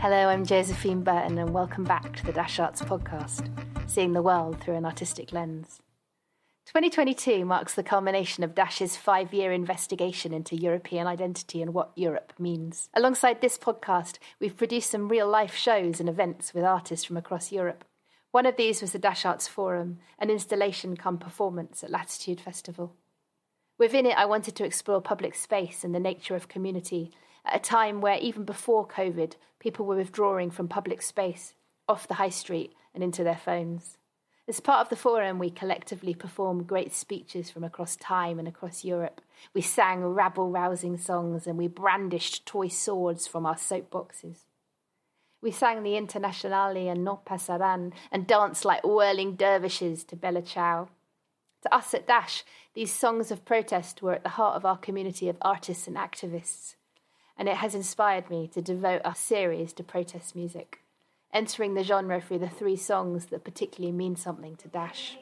Hello, I'm Josephine Burton, and welcome back to the Dash Arts podcast, seeing the world through an artistic lens. 2022 marks the culmination of Dash's five year investigation into European identity and what Europe means. Alongside this podcast, we've produced some real life shows and events with artists from across Europe. One of these was the Dash Arts Forum, an installation come performance at Latitude Festival. Within it, I wanted to explore public space and the nature of community at a time where, even before COVID, people were withdrawing from public space, off the high street, and into their phones. As part of the forum, we collectively performed great speeches from across time and across Europe. We sang rabble rousing songs and we brandished toy swords from our soapboxes. We sang the Internationale and No Pasaran and danced like whirling dervishes to Bella Ciao. To us at Dash, these songs of protest were at the heart of our community of artists and activists, and it has inspired me to devote a series to protest music, entering the genre through the three songs that particularly mean something to Dash.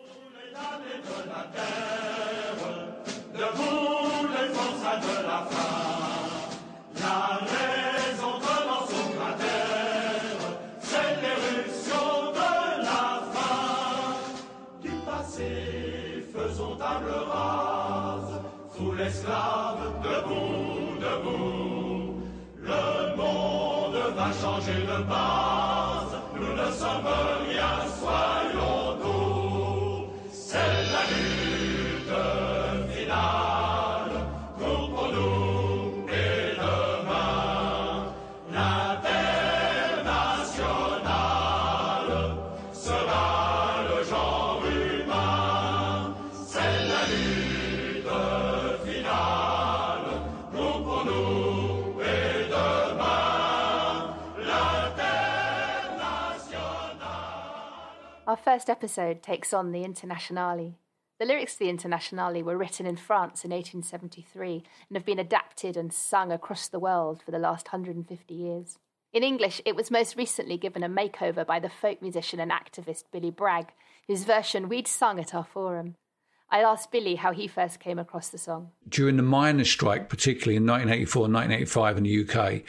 esclaves, debout, debout. Changer de base, nous ne sommes rien, soyons first episode takes on the Internationale. The lyrics to the Internationale were written in France in 1873 and have been adapted and sung across the world for the last 150 years. In English, it was most recently given a makeover by the folk musician and activist Billy Bragg, whose version we'd sung at our forum. I asked Billy how he first came across the song. during the miners' strike, particularly in 1984 and 1985 in the UK,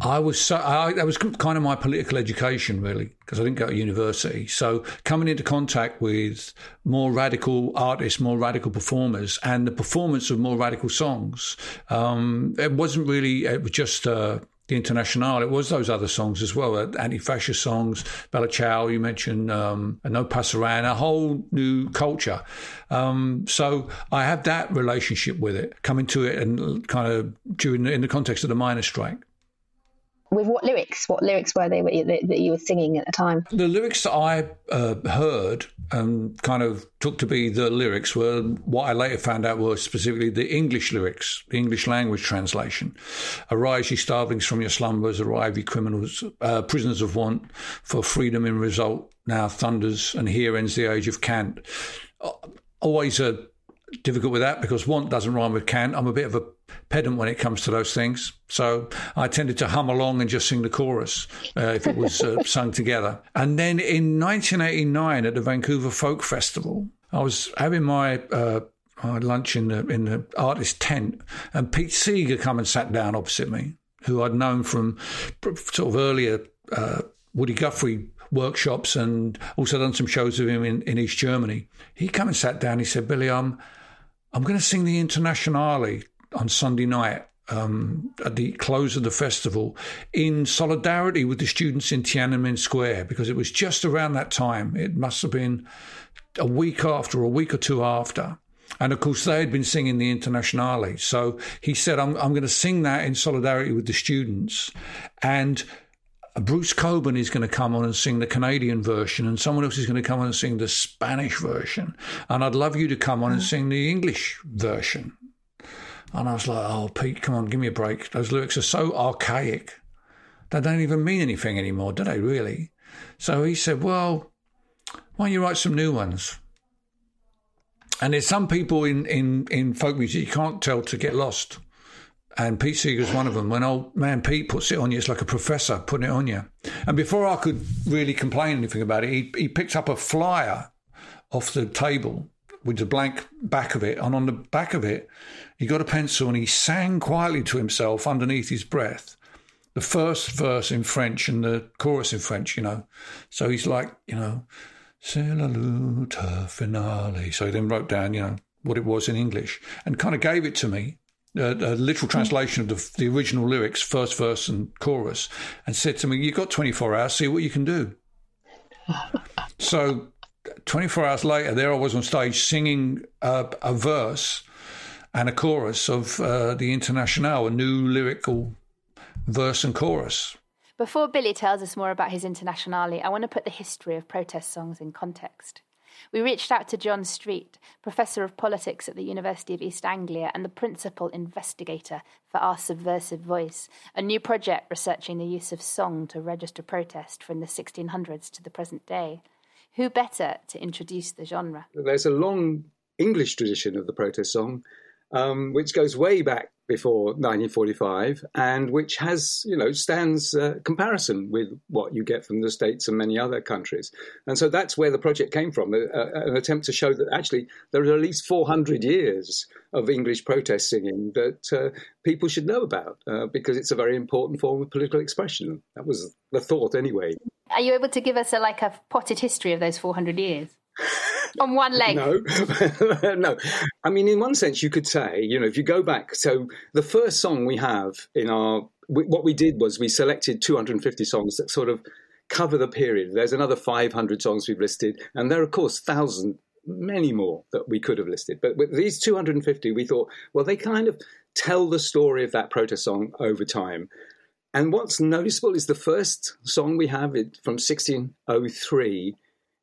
I was so I, that was kind of my political education, really, because I didn't go to university. So coming into contact with more radical artists, more radical performers, and the performance of more radical songs, um, it wasn't really. It was just. Uh, the International, it was those other songs as well, uh, anti-fascist songs, Bella Ciao, you mentioned, um, No Pasaran, a whole new culture. Um, so I have that relationship with it, coming to it and kind of during in the context of the miners' strike. With what lyrics? What lyrics were they that, you were singing at the time? The lyrics that I uh, heard and kind of took to be the lyrics were what I later found out were specifically the English lyrics, the English language translation. Arise, ye starvelings from your slumbers, arrive, ye criminals, uh, prisoners of want, for freedom in result now thunders, and here ends the age of cant. Uh, Always uh, difficult with that because want doesn't rhyme with cant. I'm a bit of a pedant when it comes to those things. So I tended to hum along and just sing the chorus uh, if it was uh, sung together. And then in 1989 at the Vancouver Folk Festival, I was having my uh, my lunch in the in the artist tent, and Pete Seeger come and sat down opposite me, who I'd known from sort of earlier uh, Woody Guthrie workshops and also done some shows with him in, in East Germany. He come and sat down. He said, "Billy, I'm I'm going to sing the Internationale on Sunday night." Um, at the close of the festival, in solidarity with the students in Tiananmen Square, because it was just around that time. It must have been a week after, a week or two after. And of course, they had been singing the Internationale. So he said, I'm, I'm going to sing that in solidarity with the students. And Bruce Cockburn is going to come on and sing the Canadian version, and someone else is going to come on and sing the Spanish version. And I'd love you to come on and mm. sing the English version. And I was like, oh, Pete, come on, give me a break. Those lyrics are so archaic. They don't even mean anything anymore, do they, really? So he said, well, why don't you write some new ones? And there's some people in, in, in folk music you can't tell to get lost. And Pete Seeger's one of them. When old man Pete puts it on you, it's like a professor putting it on you. And before I could really complain anything about it, he, he picked up a flyer off the table with the blank back of it. And on the back of it, he got a pencil and he sang quietly to himself underneath his breath the first verse in French and the chorus in French, you know. So he's like, you know, c'est la lutte finale. So he then wrote down, you know, what it was in English and kind of gave it to me. A, a literal translation of the, the original lyrics, first verse and chorus, and said to me, You've got 24 hours, see what you can do. so 24 hours later, there I was on stage singing a, a verse and a chorus of uh, the Internationale, a new lyrical verse and chorus. Before Billy tells us more about his Internationale, I want to put the history of protest songs in context. We reached out to John Street, Professor of Politics at the University of East Anglia and the Principal Investigator for Our Subversive Voice, a new project researching the use of song to register protest from the 1600s to the present day. Who better to introduce the genre? There's a long English tradition of the protest song, um, which goes way back before 1945 and which has, you know, stands uh, comparison with what you get from the States and many other countries. And so that's where the project came from, a, a, an attempt to show that actually there are at least 400 years of English protest singing that uh, people should know about uh, because it's a very important form of political expression. That was the thought anyway. Are you able to give us a, like a potted history of those 400 years? on one leg. No, no. I mean, in one sense, you could say, you know, if you go back, so the first song we have in our, what we did was we selected 250 songs that sort of cover the period. There's another 500 songs we've listed, and there are, of course, thousands, many more that we could have listed. But with these 250, we thought, well, they kind of tell the story of that protest song over time. And what's noticeable is the first song we have from 1603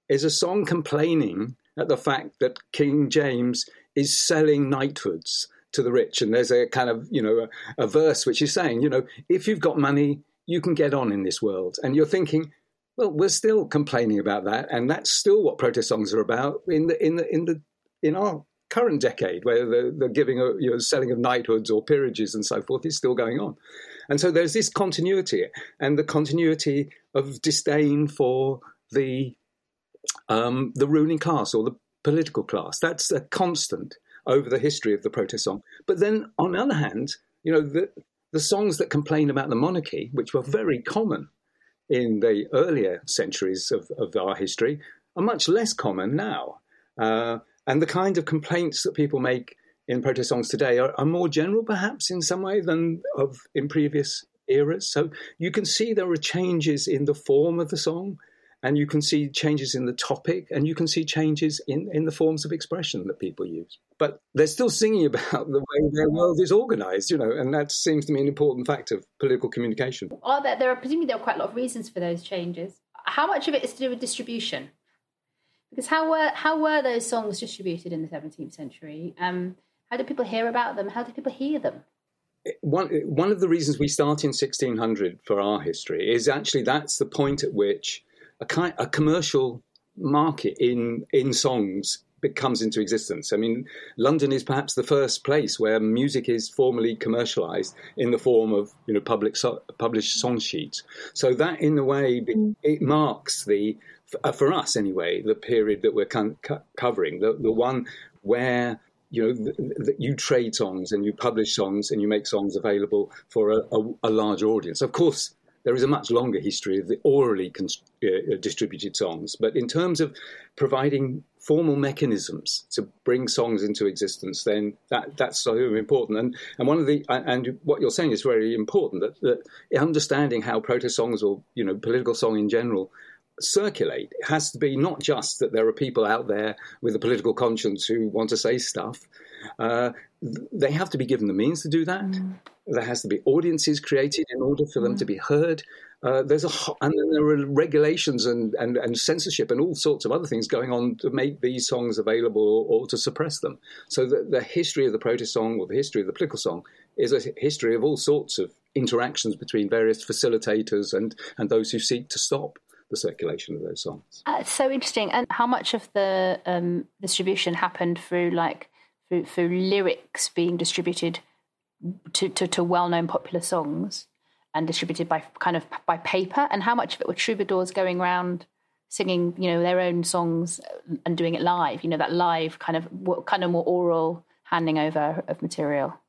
is a song complaining at the fact that King James is selling knighthoods to the rich. And there's a kind of, you know, a, a, verse which is saying, you know, if you've got money, you can get on in this world. And you're thinking, well, we're still complaining about that. And that's still what protest songs are about in the, in the, in the, in our current decade, where the, the giving, of, you know, selling of knighthoods or peerages and so forth is still going on. And so there's this continuity and the continuity of disdain for the um, the ruling class or the political class. That's a constant over the history of the protest song. But then, on the other hand, you know, the, the songs that complain about the monarchy, which were very common in the earlier centuries of, of our history, are much less common now. Uh, and the kind of complaints that people make in protest songs today are, are, more general, perhaps, in some way than of in previous eras. So you can see there are changes in the form of the song, and you can see changes in the topic and you can see changes in, in the forms of expression that people use. But they're still singing about the way their world is organized you know and that seems to me an important fact of political communication. Are there there are presumably there are quite a lot of reasons for those changes. How much of it is to do with distribution? Because how were how were those songs distributed in the 17th century? Um, how did people hear about them? How did people hear them? One one of the reasons we start in 1600 for our history is actually that's the point at which a kind a commercial market in in songs comes into existence. I mean, London is perhaps the first place where music is formally commercialized in the form of you know public so, published song sheets. So that, in a way, mm. it marks the for us anyway the period that we're covering the the one where you know you trade songs and you publish songs and you make songs available for a, a, a large audience. Of course, there is a much longer history of the orally uh, distributed songs. But in terms of providing formal mechanisms to bring songs into existence, then that, that's so important. And, and one of the and what you're saying is very important that, that understanding how protest songs or you know political song in general circulate. Has to be not just that there are people out there with a political conscience who want to say stuff. Uh, they have to be given the means to do that. Mm. There has to be audiences created in order for them mm. to be heard. Uh, there's a and then there are regulations and, and, and censorship and all sorts of other things going on to make these songs available or, or to suppress them. So the, the history of the protest song or the history of the political song is a history of all sorts of interactions between various facilitators and, and those who seek to stop the circulation of those songs. Uh, so interesting. And how much of the um, distribution happened through like through, lyrics being distributed to, to, to well-known popular songs and distributed by kind of by paper, and how much of it were troubadours going around singing, you know, their own songs and doing it live. You know, that live kind of kind of more oral handing over of material.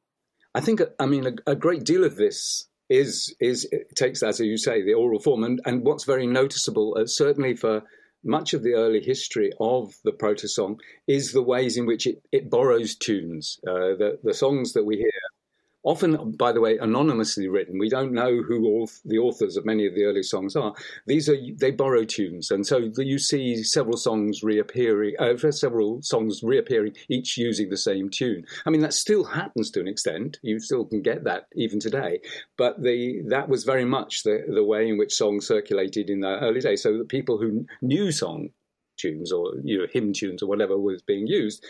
I think, I mean, a, a great deal of this is is takes as you say the oral form, and and what's very noticeable, uh, certainly for much of the early history of the proto song is the ways in which it, it borrows tunes. Uh, the the songs that we hear often, by the way, anonymously written. We don't know who all the authors of many of the early songs are. These are they borrow tunes, and so you see several songs reappearing, uh, several songs reappearing, each using the same tune. I mean, that still happens to an extent. You still can get that even today, but the that was very much the the way in which songs circulated in the early days. So that people who knew song tunes or you know hymn tunes or whatever was being used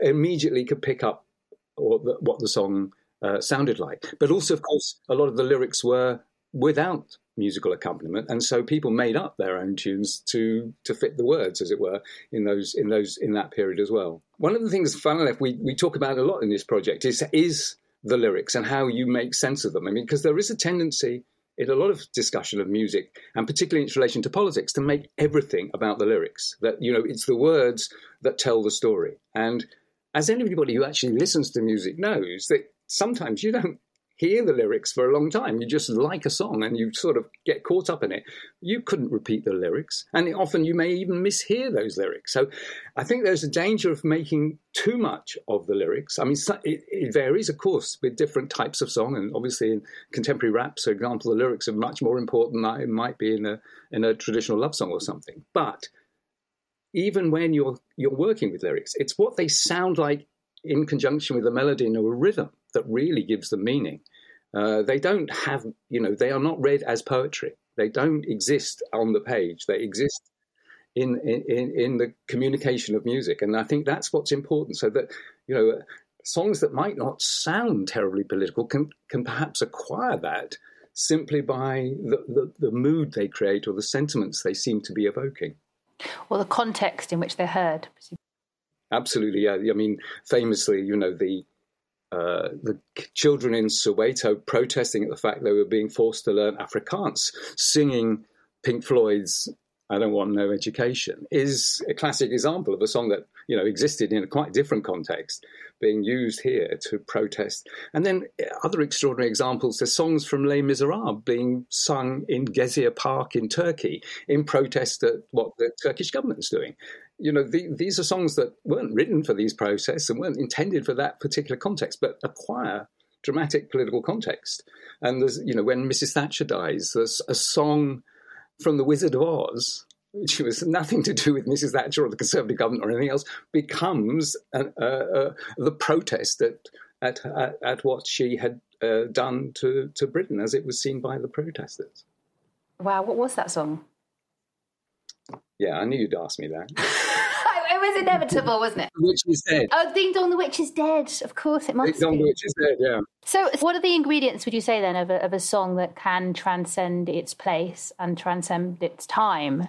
immediately could pick up what the, what the song uh, sounded like. But also, of course, a lot of the lyrics were without musical accompaniment, and so people made up their own tunes to to fit the words, as it were, in those in those in that period as well. One of the things, finally, we we talk about a lot in this project is is the lyrics and how you make sense of them. I mean, because there is a tendency in a lot of discussion of music, and particularly in its relation to politics, to make everything about the lyrics. That you know, it's the words that tell the story. And as anybody who actually listens to music knows, that sometimes you don't hear the lyrics for a long time. You just like a song and you sort of get caught up in it. You couldn't repeat the lyrics, and often you may even mishear those lyrics. So I think there's a danger of making too much of the lyrics. I mean, it, varies, of course, with different types of song, and obviously in contemporary rap, for example, the lyrics are much more important than it might be in a in a traditional love song or something. But even when you're you're working with lyrics, it's what they sound like in conjunction with a melody and a rhythm that really gives them meaning. Uh, they don't have, you know, they are not read as poetry. They don't exist on the page. They exist in, in, in the communication of music. And I think that's what's important. So that, you know, songs that might not sound terribly political can, can perhaps acquire that simply by the, the, the mood they create or the sentiments they seem to be evoking. Or the context in which they're heard. Absolutely, yeah. I mean, famously, you know, the uh, the children in Soweto protesting at the fact they were being forced to learn Afrikaans, singing Pink Floyd's "I Don't Want No Education" is a classic example of a song that you know existed in a quite different context, being used here to protest. And then uh, other extraordinary examples: there's songs from Les Miserables being sung in Gezi Park in Turkey in protest at what the Turkish government's doing you know, the, these are songs that weren't written for these protests and weren't intended for that particular context, but acquire dramatic political context. And there's, you know, when Mrs. Thatcher dies, there's a song from The Wizard of Oz, which was nothing to do with Mrs. Thatcher or the Conservative government or anything else, becomes uh, uh, the protest at, at, at, at, what she had uh, done to, to Britain as it was seen by the protesters. Wow, what was that song? Yeah, I knew you'd ask me that. it was inevitable, wasn't it? The witch is dead. Oh, Ding Dong, the witch is dead. Of course, it must Ding Dong, be. the witch is dead. Yeah. So, what are the ingredients? Would you say then of a, of a song that can transcend its place and transcend its time?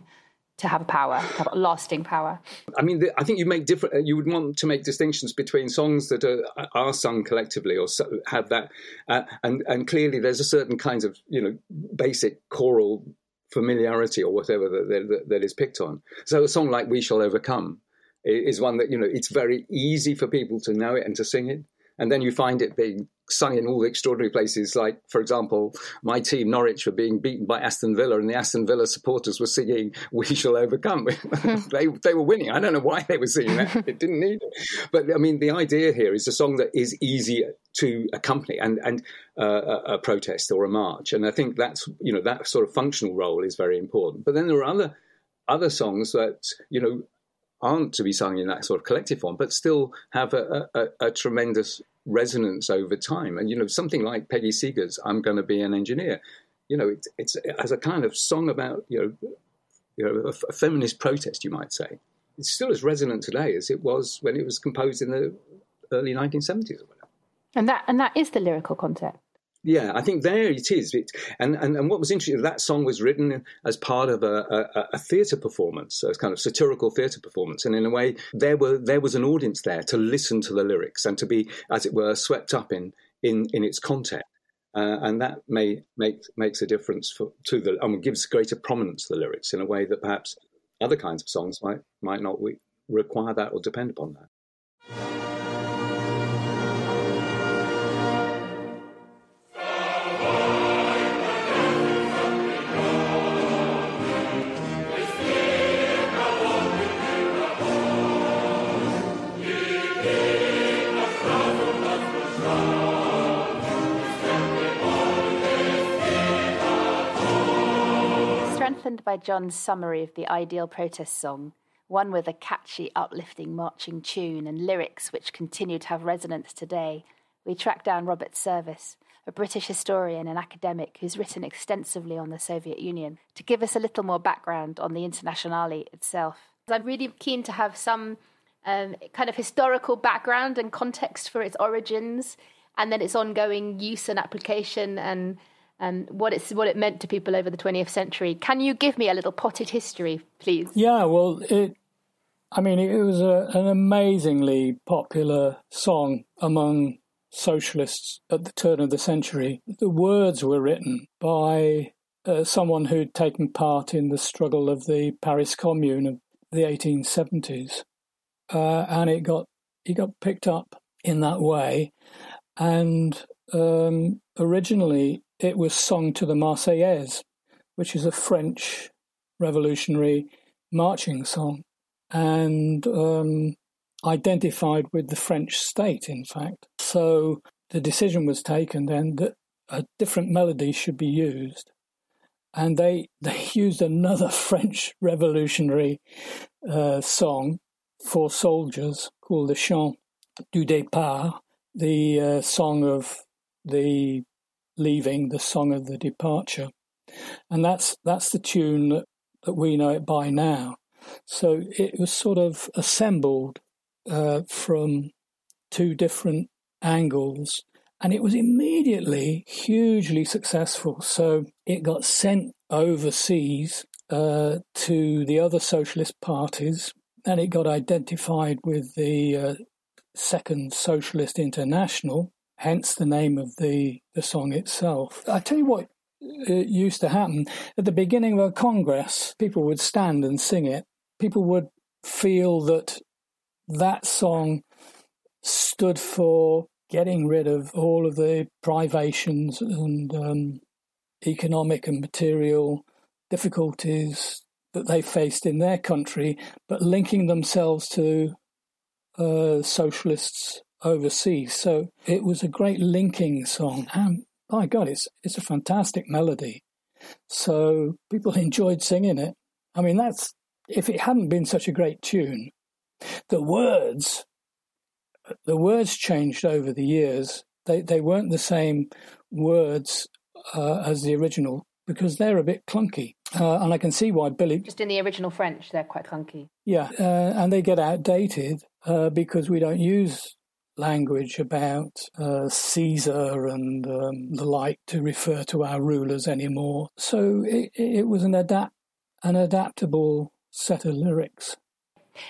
To have a power, to have a lasting power. I mean, the, I think you make different. Uh, you would want to make distinctions between songs that are, are sung collectively or so, have that, uh, and and clearly there's a certain kinds of you know basic choral familiarity or whatever that, that, that is picked on. So a song like "We Shall Overcome" is one that you know it's very easy for people to know it and to sing it, and then you find it being sung in all the extraordinary places. Like, for example, my team Norwich were being beaten by Aston Villa, and the Aston Villa supporters were singing "We Shall Overcome." they they were winning. I don't know why they were singing that. it didn't need it. But I mean, the idea here is a song that is easy to accompany and and uh, a, a protest or a march, and I think that's you know that sort of functional role is very important. But then there are other other songs that you know aren't to be sung in that sort of collective form, but still have a, a, a tremendous resonance over time. And you know, something like Peggy Seeger's "I'm Going to Be an Engineer," you know, it, it's as a kind of song about you know, you know, a, a, feminist protest, you might say. It's still as resonant today as it was when it was composed in the early 1970s or whatever. And that and that is the lyrical content. Yeah, I think there it is. It, and, and, and what was interesting, that song was written as part of a, a, a theatre performance, a kind of satirical theatre performance. And in a way, there were there was an audience there to listen to the lyrics and to be, as it were, swept up in in, in its content. Uh, and that may make makes a difference for, to the, I mean, gives greater prominence to the lyrics in a way that perhaps other kinds of songs might might not require that or depend upon that. By John's summary of the ideal protest song, one with a catchy, uplifting marching tune and lyrics which continue to have resonance today, we track down Robert Service, a British historian and academic who's written extensively on the Soviet Union, to give us a little more background on the Internationale itself. I'm really keen to have some um, kind of historical background and context for its origins, and then its ongoing use and application, and and what it's what it meant to people over the 20th century. Can you give me a little potted history, please? Yeah, well, it. I mean, it was a, an amazingly popular song among socialists at the turn of the century. The words were written by uh, someone who'd taken part in the struggle of the Paris Commune of the 1870s, uh, and it got it got picked up in that way. And um, originally, it was sung to the Marseillaise, which is a French revolutionary marching song, and um, identified with the French state, in fact. So the decision was taken then that a different melody should be used. And they, they used another French revolutionary uh, song for soldiers called the Chant du Départ, the uh, song of the leaving, the song of the departure. And that's, that's the tune that, that we know it by now. So it was sort of assembled uh, from two different angles and it was immediately hugely successful. So it got sent overseas uh, to the other socialist parties and it got identified with the uh, Second Socialist International, hence the name of the, the song itself. I tell you what it used to happen at the beginning of a congress, people would stand and sing it. People would feel that that song stood for getting rid of all of the privations and um, economic and material difficulties that they faced in their country, but linking themselves to uh, socialists overseas. So it was a great linking song, and by God, it's it's a fantastic melody. So people enjoyed singing it. I mean, that's if it hadn't been such a great tune, the words the words changed over the years. They they weren't the same words uh, as the original because they're a bit clunky. Uh, and I can see why Billy. Just in the original French, they're quite clunky. Yeah, uh, and they get outdated uh, because we don't use language about uh, Caesar and um, the like to refer to our rulers anymore. So it, it was an adapt an adaptable set of lyrics.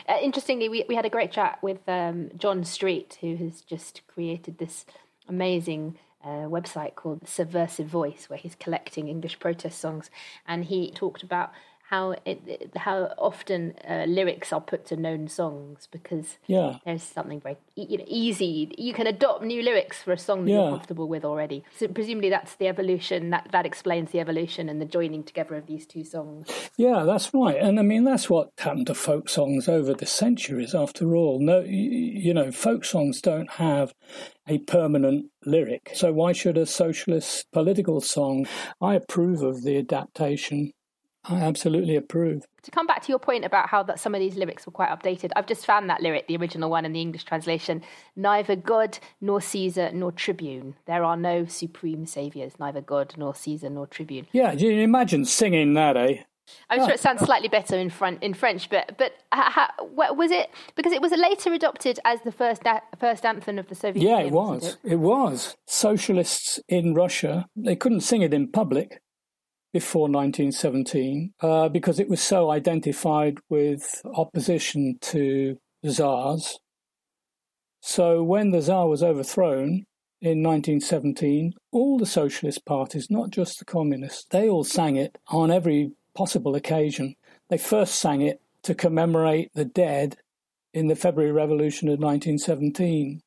Uh, interestingly, we, we had a great chat with um, John Street, who has just created this amazing uh, website called Subversive Voice, where he's collecting English protest songs, and he talked about how it, how often uh, lyrics are put to known songs because yeah. there's something very you know easy. You can adopt new lyrics for a song that yeah. you're comfortable with already. So presumably that's the evolution that that explains the evolution and the joining together of these two songs. Yeah, that's right. And I mean that's what happened to folk songs over the centuries. After all, no, you know, folk songs don't have a permanent lyric. So why should a socialist political song? I approve of the adaptation I absolutely approve. To come back to your point about how that some of these lyrics were quite updated, I've just found that lyric, the original one in the English translation. Neither God nor Caesar nor Tribune. There are no supreme saviors, neither God nor Caesar nor Tribune. Yeah, you imagine singing that, eh? I'm sure it sounds slightly better in front in French, but but how, was it because it was later adopted as the first first anthem of the Soviet yeah, Union? Yeah, it was. It? it was. Socialists in Russia they couldn't sing it in public before 1917 uh, because it was so identified with opposition to the Tsars. So when the Tsar was overthrown in 1917, all the socialist parties, not just the communists, they all sang it on every possible occasion. They first sang it to commemorate the dead in the February Revolution of 1917.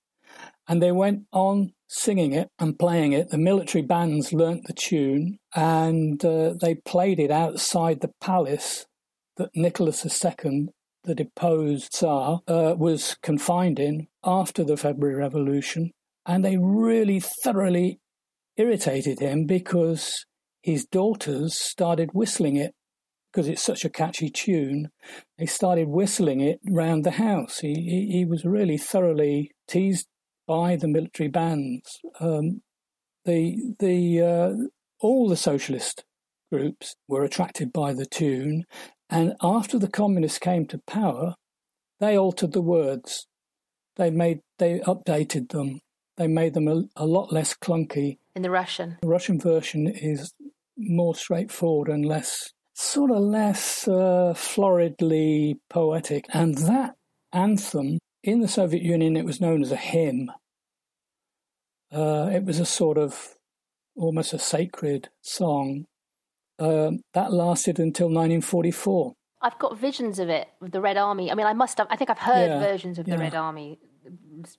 And they went on singing it and playing it. The military bands learnt the tune and uh, they played it outside the palace that Nicholas II, the deposed Tsar, uh, was confined in after the February Revolution. And they really thoroughly irritated him because his daughters started whistling it because it's such a catchy tune, They started whistling it round the house. He, he, he was really thoroughly teased by the military bands. Um, the the uh, all the socialist groups were attracted by the tune, and after the communists came to power, they altered the words. They made they updated them. They made them a, a lot less clunky. In the Russian, The Russian version is more straightforward and less sort of less uh, floridly poetic. And that anthem in the Soviet Union, it was known as a hymn. Uh, it was a sort of almost a sacred song um, that lasted until 1944. I've got visions of it with the Red Army. I mean, I must have. I think I've heard Yeah, versions of yeah. the Red Army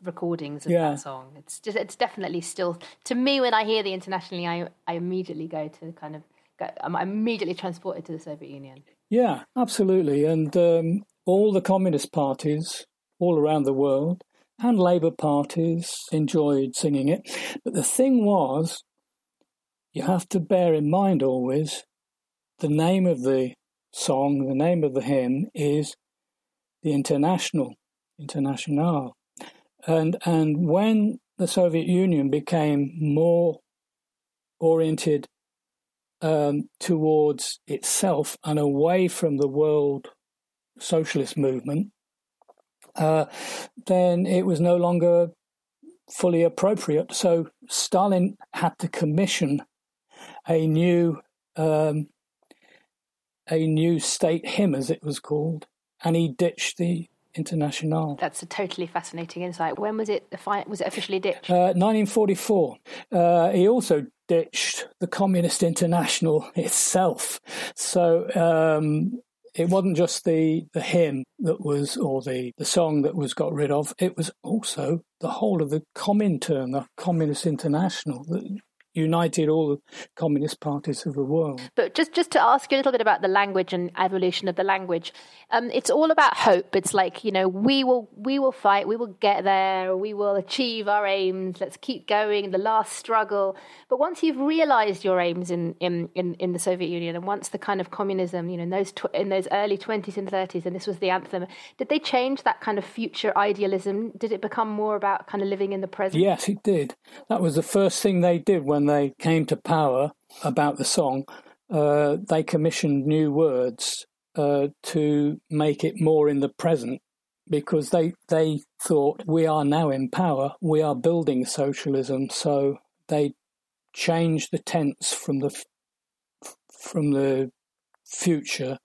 recordings of Yeah. that song. It's just, it's definitely still to me when I hear the Internationale, I I immediately go to kind of go, I'm immediately transported to the Soviet Union. Yeah, absolutely. And um, all the communist parties all around the world and Labour parties enjoyed singing it. But the thing was, you have to bear in mind always the name of the song, the name of the hymn is the International, International. And, and when the Soviet Union became more oriented um, towards itself and away from the world socialist movement, uh, then it was no longer fully appropriate. So Stalin had to commission a new um, a new state hymn, as it was called, and he ditched the International. That's a totally fascinating insight. When was it? Was it officially ditched? Uh, 1944. Uh, he also ditched the Communist International itself. So um, it wasn't just the, the hymn that was, or the, the song that was got rid of, it was also the whole of the Comintern, the Communist International, that united all the communist parties of the world. But just just to ask you a little bit about the language and evolution of the language, um, it's all about hope. It's like you know we will we will fight, we will get there, we will achieve our aims. Let's keep going. The last struggle. But once you've realised your aims in, in, in, in the Soviet Union, and once the kind of communism, you know, in those tw- in those early twenties and thirties, and this was the anthem, did they change that kind of future idealism? Did it become more about kind of living in the present? Yes, it did. That was the first thing they did when they came to power about the song. Uh, they commissioned new words uh, to make it more in the present because they they thought we are now in power, we are building socialism, so they changed the tense from the f- from the future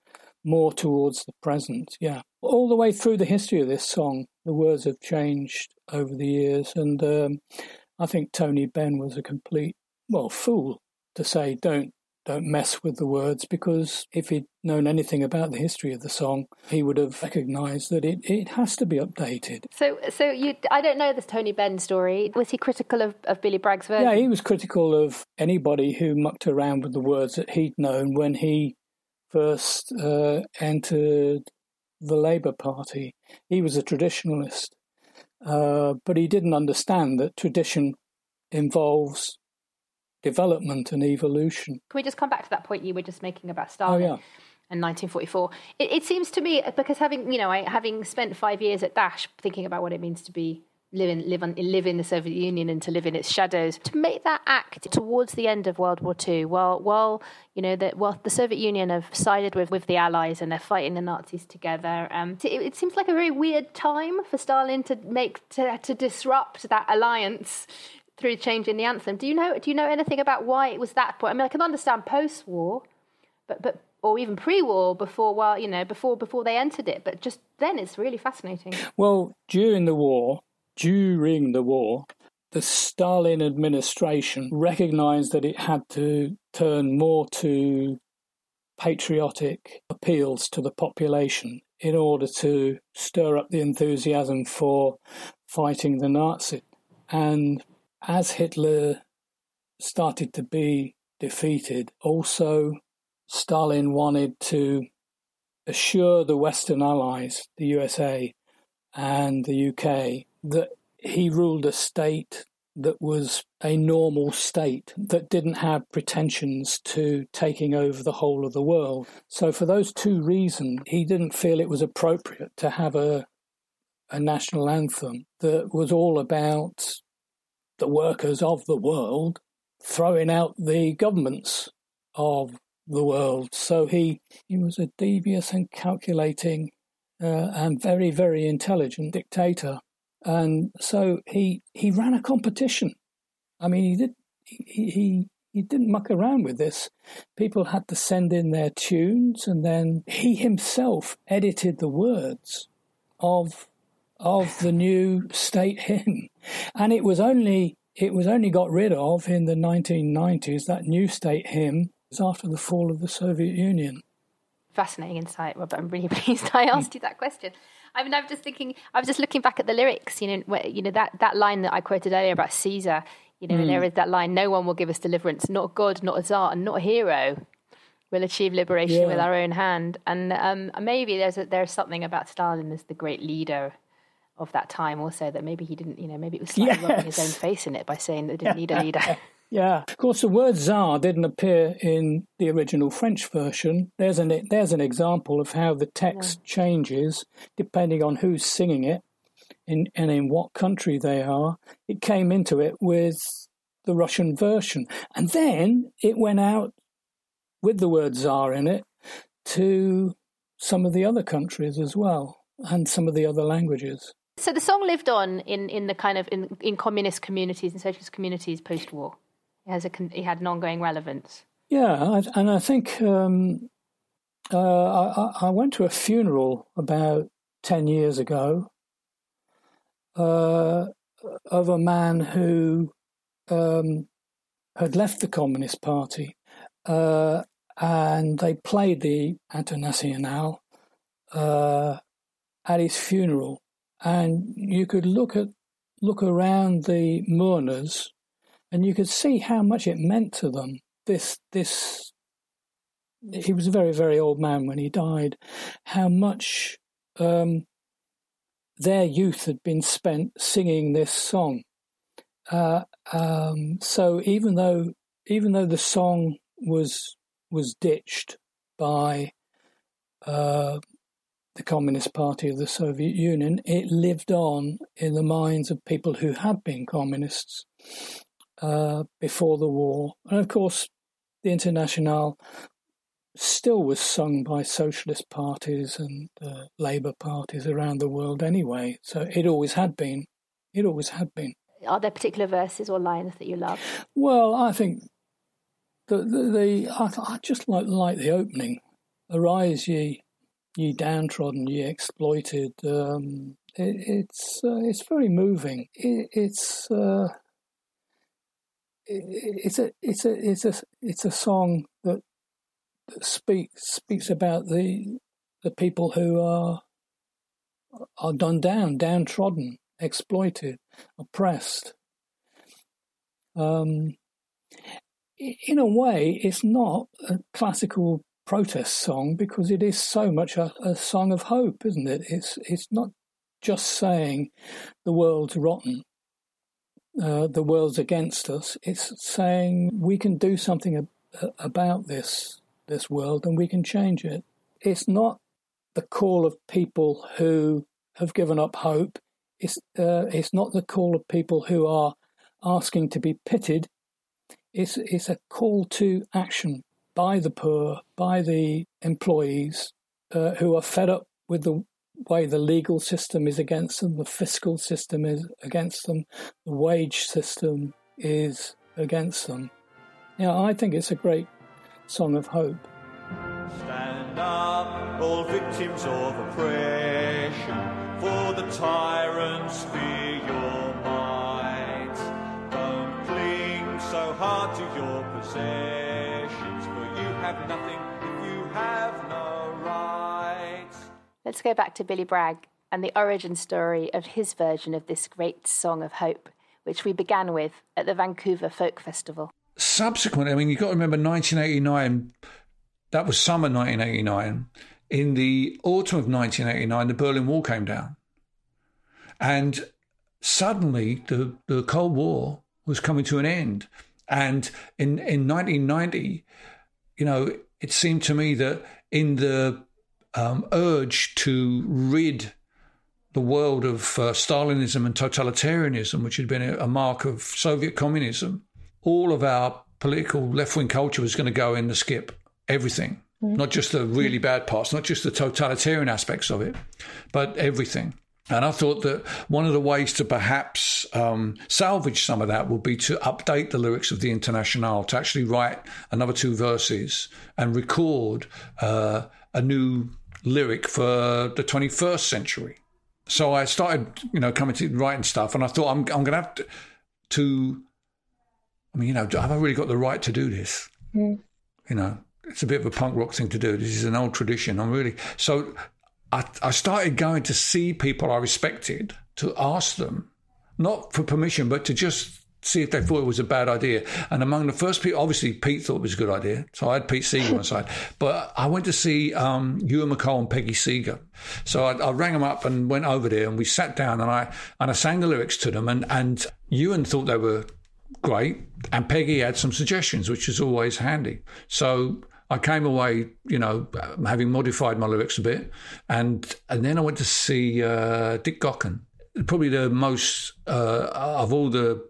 more towards the present. Yeah, all the way through the history of this song, the words have changed over the years, and um, I think Tony Benn was a complete well fool to say don't don't mess with the words because if he'd known anything about the history of the song, he would have recognised that it, it has to be updated. So, so you, I don't know this Tony Benn story. Was he critical of, of Billy Bragg's version? Yeah, he was critical of anybody who mucked around with the words that he'd known when he first uh, entered the Labour Party. He was a traditionalist, uh, but he didn't understand that tradition involves development and evolution. Can we just come back to that point you were just making about Stalin? Oh, yeah. And 1944. It, it seems to me because having you know I, having spent five years at Dash, thinking about what it means to be live in live on, live in the Soviet Union and to live in its shadows, to make that act towards the end of World War II, while while you know that while the Soviet Union have sided with with the Allies and they're fighting the Nazis together, um, it, it seems like a very weird time for Stalin to make to to disrupt that alliance through changing the anthem. Do you know? Do you know anything about why it was that point? I mean, I can understand post-war, but but or even pre-war, before well, you know, before before they entered it. But just then, it's really fascinating. Well, during the war, during the war, the Stalin administration recognized that it had to turn more to patriotic appeals to the population in order to stir up the enthusiasm for fighting the Nazis. And as Hitler started to be defeated, also Stalin wanted to assure the Western allies, the USA and the UK, that he ruled a state that was a normal state that didn't have pretensions to taking over the whole of the world. So, for those two reasons, he didn't feel it was appropriate to have a, a national anthem that was all about the workers of the world throwing out the governments of the world. So, he, he was a devious and calculating uh, and very, very intelligent dictator and so he he ran a competition. I mean, he did he he, he didn't muck around with this. People had to send in their tunes, and then he himself edited the words of of the new state hymn, and it was only it was only got rid of in the 1990s. That new state hymn was after the fall of the Soviet Union. Fascinating insight, Robert. I'm really pleased I asked you that question. I mean, I'm just thinking. I was just looking back at the lyrics. You know, where, you know that that line that I quoted earlier about Caesar. You know, mm. and there is that line: "No one will give us deliverance, not God, not a czar, and not a hero." We'll achieve liberation yeah. with our own hand, and um, maybe there's a, there's something about Stalin as the great leader of that time, also that maybe he didn't. You know, maybe it was slightly yes. rubbing his own face in it by saying that they didn't need a leader. Yeah, of course, the word "czar" didn't appear in the original French version. There's an there's an example of how the text yeah. changes depending on who's singing it, in and in what country they are. It came into it with the Russian version, and then it went out with the word "czar" in it to some of the other countries as well, and some of the other languages. So the song lived on in, in the kind of in, in communist communities and socialist communities post war It has a it had an ongoing relevance. Yeah, and I think um, uh, I, I, went to a funeral about ten years ago uh, of a man who um, had left the Communist Party, uh, and they played the Internationale uh, at his funeral, and you could look at look around the mourners and you could see how much it meant to them. This this he was a very very old man when he died. How much um, their youth had been spent singing this song. Uh, um, so even though even though the song was was ditched by uh, the Communist Party of the Soviet Union, it lived on in the minds of people who had been communists uh, before the war. And of course, the Internationale still was sung by socialist parties and uh, Labour parties around the world anyway. So it always had been. It always had been. Are there particular verses or lines that you love? Well, I think the the, the I, I, just like like the opening. Arise, ye ye downtrodden, ye exploited. Um, it, it's uh, it's very moving. It, it's uh, it's a it's a it's a it's a song that, that speaks speaks about the the people who are are done down, downtrodden, exploited, oppressed. Um, in a way, it's not a classical protest song because it is so much a, a song of hope, isn't it? It's it's not just saying the world's rotten uh, the world's against us. It's saying we can do something ab- about this this world and we can change it. It's not the call of people who have given up hope. It's uh, it's not the call of people who are asking to be pitied. It's it's a call to action by the poor, by the employees uh, who are fed up with the way the legal system is against them, the fiscal system is against them, the wage system is against them. Yeah, I think it's a great song of hope. Stand up, all victims of oppression, for the tyrants fear your might. Don't cling so hard to your you have nothing if you have no right. Let's go back to Billy Bragg and the origin story of his version of this great song of hope, which we began with at the Vancouver Folk Festival. Subsequently, I mean, you've got to remember 1989, that was summer 1989. In the autumn of 1989, the Berlin Wall came down. And suddenly, the, the Cold War was coming to an end. And in, in 1990, you know, it seemed to me that in the um, urge to rid the world of uh, Stalinism and totalitarianism, which had been a, a mark of Soviet communism, all of our political left wing culture was going to go in the skip. Everything, mm. not just the really bad parts, not just the totalitarian aspects of it, but everything. And I thought that one of the ways to perhaps um, salvage some of that would be to update the lyrics of the Internationale, to actually write another two verses and record uh, a new lyric for the 21st century. So I started, you know, coming to writing stuff, and I thought I'm, I'm going to have to, to, I mean, you know, have I really got the right to do this? Mm. You know, it's a bit of a punk rock thing to do. This is an old tradition. I'm really so I, I started going to see people I respected to ask them, not for permission, but to just see if they thought it was a bad idea. And among the first people, obviously Pete thought it was a good idea. So I had Pete Seeger on side. But I went to see um, Ewan MacColl and Peggy Seeger. So I, I, rang them up and went over there and we sat down and I and I sang the lyrics to them. And, and Ewan thought they were great. And Peggy had some suggestions, which is always handy. So I came away, you know, having modified my lyrics a bit, and and then I went to see uh, Dick Gaughan, probably the most uh, of all the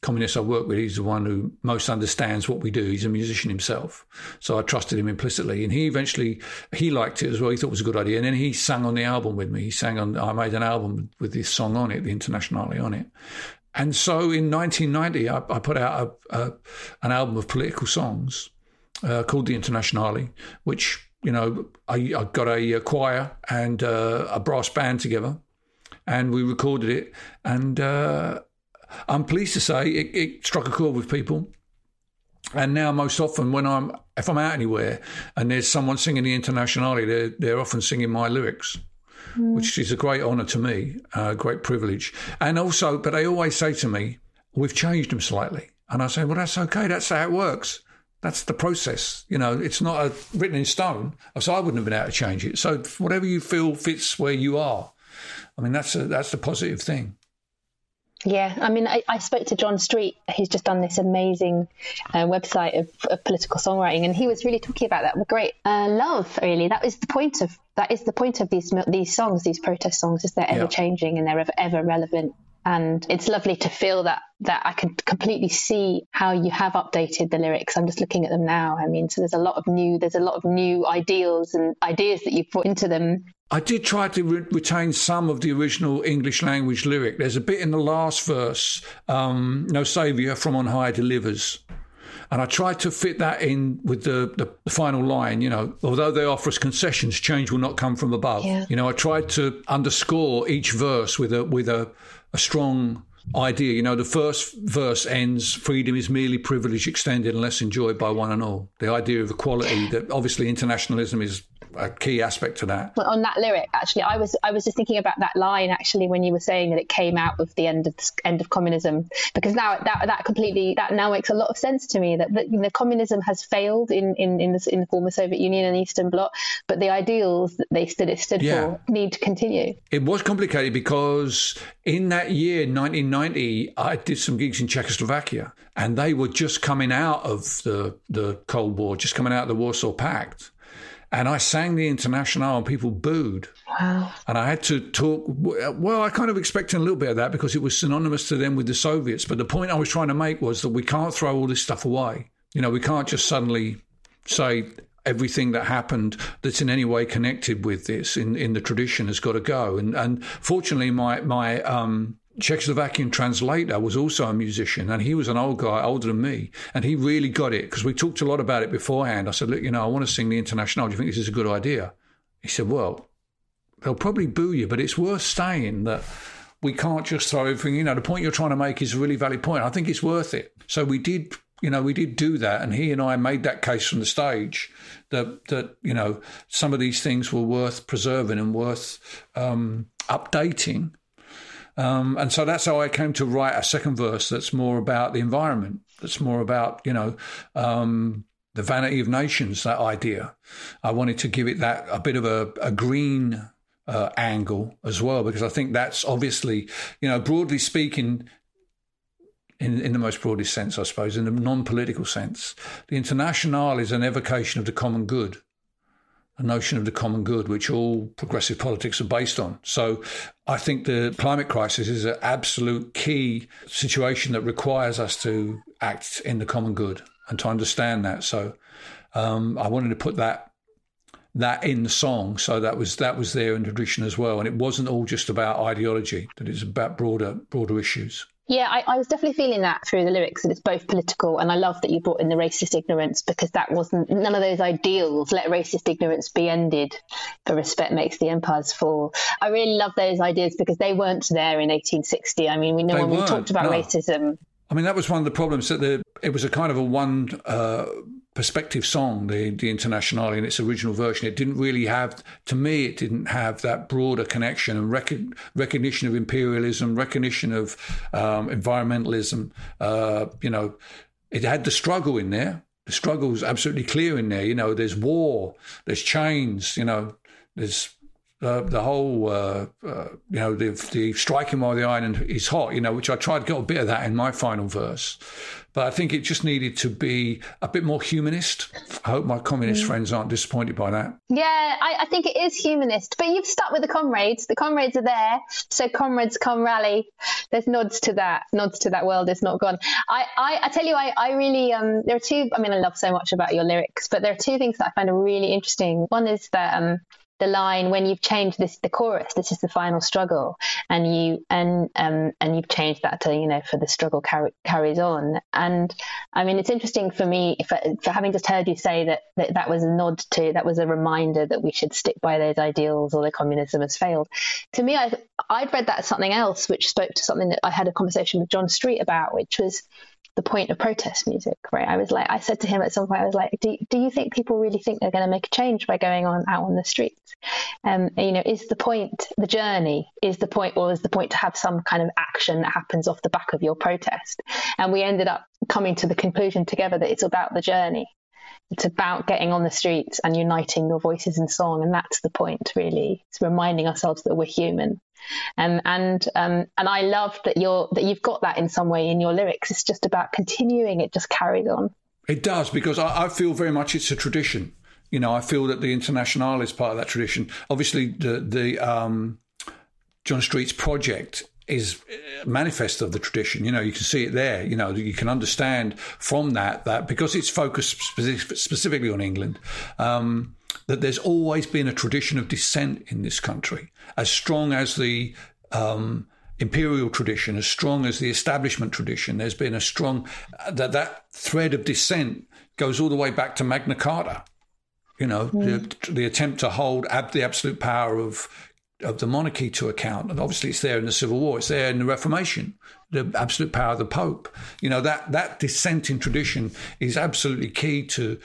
communists I work with. He's the one who most understands what we do. He's a musician himself, so I trusted him implicitly, and he eventually he liked it as well. He thought it was a good idea, and then he sang on the album with me. He sang on. I made an album with this song on it, the Internationale on it, and so in 1990, I, I put out a, a, an album of political songs uh, called the Internationale, which you know I, I got a, a, choir and uh, a brass band together, and we recorded it. And uh, I'm pleased to say it, it struck a chord with people. And now, most often, when I'm if I'm out anywhere and there's someone singing the Internationale, they're they're often singing my lyrics. Mm. Which is a great honour to me, a great privilege. And also, but they always say to me, We've changed them slightly. And I say, Well, that's okay. That's how it works that's the process. You know, it's not a, written in stone. So I wouldn't have been able to change it. So whatever you feel fits where you are. I mean, that's a, that's the positive thing. Yeah, I mean, I, I, spoke to John Street, who's just done this amazing uh, website of, of, political songwriting, and he was really talking about that. Great uh, love, really. That is the point of that is the point of these these songs, these protest songs, is they're ever changing and they're ever, ever relevant and it's lovely to feel that that I can completely see how you have updated the lyrics. I'm just looking at them now. I mean, so there's a lot of new there's a lot of new ideals and ideas that you've put into them. I did try to re- retain some of the original English language lyric. There's a bit in the last verse, um, "No Saviour from on high delivers." And I tried to fit that in with the, the, the, final line, you know, although they offer us concessions, change will not come from above. Yeah. You know, I tried to underscore each verse with a with a a strong idea. You know, the first verse ends freedom is merely privilege extended unless enjoyed by one and all. The idea of equality that obviously internationalism is a key aspect to that. On that lyric, actually, I was I was just thinking about that line actually when you were saying that it came out of the end of the end of communism because now that that completely that now makes a lot of sense to me that, that you know, communism has failed in in in the, in the former Soviet Union and Eastern Bloc, but the ideals that they stood it stood yeah. for need to continue. It was complicated because in that year, 1990, I did some gigs in Czechoslovakia, and they were just coming out of the the Cold War, just coming out of the Warsaw Pact. And I sang the International, and people booed. Wow. And I had to talk. Well, I kind of expected a little bit of that because it was synonymous to them with the Soviets. But the point I was trying to make was that we can't throw all this stuff away. You know, we can't just suddenly say everything that happened that's in any way connected with this in, in the tradition has got to go. And and fortunately, my my um, Czechoslovakian translator was also a musician, and he was an old guy, older than me, and he really got it because we talked a lot about it beforehand. I said, "Look, you know, I want to sing the International. Do you think this is a good idea?" He said, "Well, they'll probably boo you, but it's worth saying that." We can't just throw everything. You know, the point you're trying to make is a really valid point. I think it's worth it. So we did you know, we did do that, and he and I made that case from the stage that that you know some of these things were worth preserving and worth um, updating um, and so that's how I came to write a second verse that's more about the environment, that's more about, you know, um, the vanity of nations, that idea. I wanted to give it that a bit of a, a green uh, angle as well, because I think that's obviously, you know, broadly speaking, in, in the most broadest sense, I suppose, in the non political sense. The international is an evocation of the common good, a notion of the common good, which all progressive politics are based on. So I think the climate crisis is an absolute key situation that requires us to act in the common good and to understand that. So um, I wanted to put that that in the song. So that was that was there in tradition as well, and it wasn't all just about ideology; that it's about broader broader issues. Yeah, I, I, was definitely feeling that through the lyrics, that it's both political, and I love that you brought in the racist ignorance because that wasn't none of those ideals. Let racist ignorance be ended, for respect makes the empires fall. I really love those ideas because they weren't there in 1860. I mean, we know they when we talked about no. racism. I mean, that was one of the problems that the, it was a kind of a one. Uh, perspective song, the the Internationale in its original version. It didn't really have, to me, it didn't have that broader connection and rec- recognition of imperialism, recognition of um, environmentalism. Uh, you know, it had the struggle in there. The struggle is absolutely clear in there. You know, there's war, there's chains. You know, there's uh, the whole, uh, uh, you know, the, the striking while the iron is hot, you know, which I tried to get a bit of that in my final verse. But I think it just needed to be a bit more humanist. I hope my communist mm. friends aren't disappointed by that. Yeah, I, I, think it is humanist. But you've stuck with the comrades. The comrades are there. So comrades come rally. There's nods to that. Nods to that world is not gone. I, I, I tell you, I, I really, um, there are two, I mean, I love so much about your lyrics, but there are two things that I find are really interesting. One is that, um, the line when you've changed this the chorus this is the final struggle and you and um and you've changed that to you know for the struggle carries on. And i mean it's interesting for me if, for having just heard you say that, that that was a nod to that was a reminder that we should stick by those ideals or the communism has failed. To me i i'd read that as something else which spoke to something that i had a conversation with john street about which was the point of protest music, right? I was like, I said to him at some point, I was like, do, do you think people really think they're going to make a change by going on out on the streets? Um, you know, is the point the journey? Is the point, or is the point to have some kind of action that happens off the back of your protest? And we ended up coming to the conclusion together that it's about the journey. It's about getting on the streets and uniting your voices in song, and that's the point, really. It's reminding ourselves that we're human um, and um, and I love that you're that you've got that in some way in your lyrics. It's just about continuing; it just carries on. It does because I, I feel very much it's a tradition. You know, I feel that the Internationale is part of that tradition. Obviously, the the um, John Street's project is manifest of the tradition. You know, you can see it there. You know, you can understand from that that because it's focused specific, specifically on England, um, that there's always been a tradition of dissent in this country, as strong as the um, imperial tradition, as strong as the establishment tradition. There's been a strong that that thread of dissent goes all the way back to Magna Carta. You know, mm. the, the attempt to hold ab- the absolute power of of the monarchy to account. And obviously, it's there in the Civil War. It's there in the Reformation, the absolute power of the Pope. You know that that dissenting tradition is absolutely key to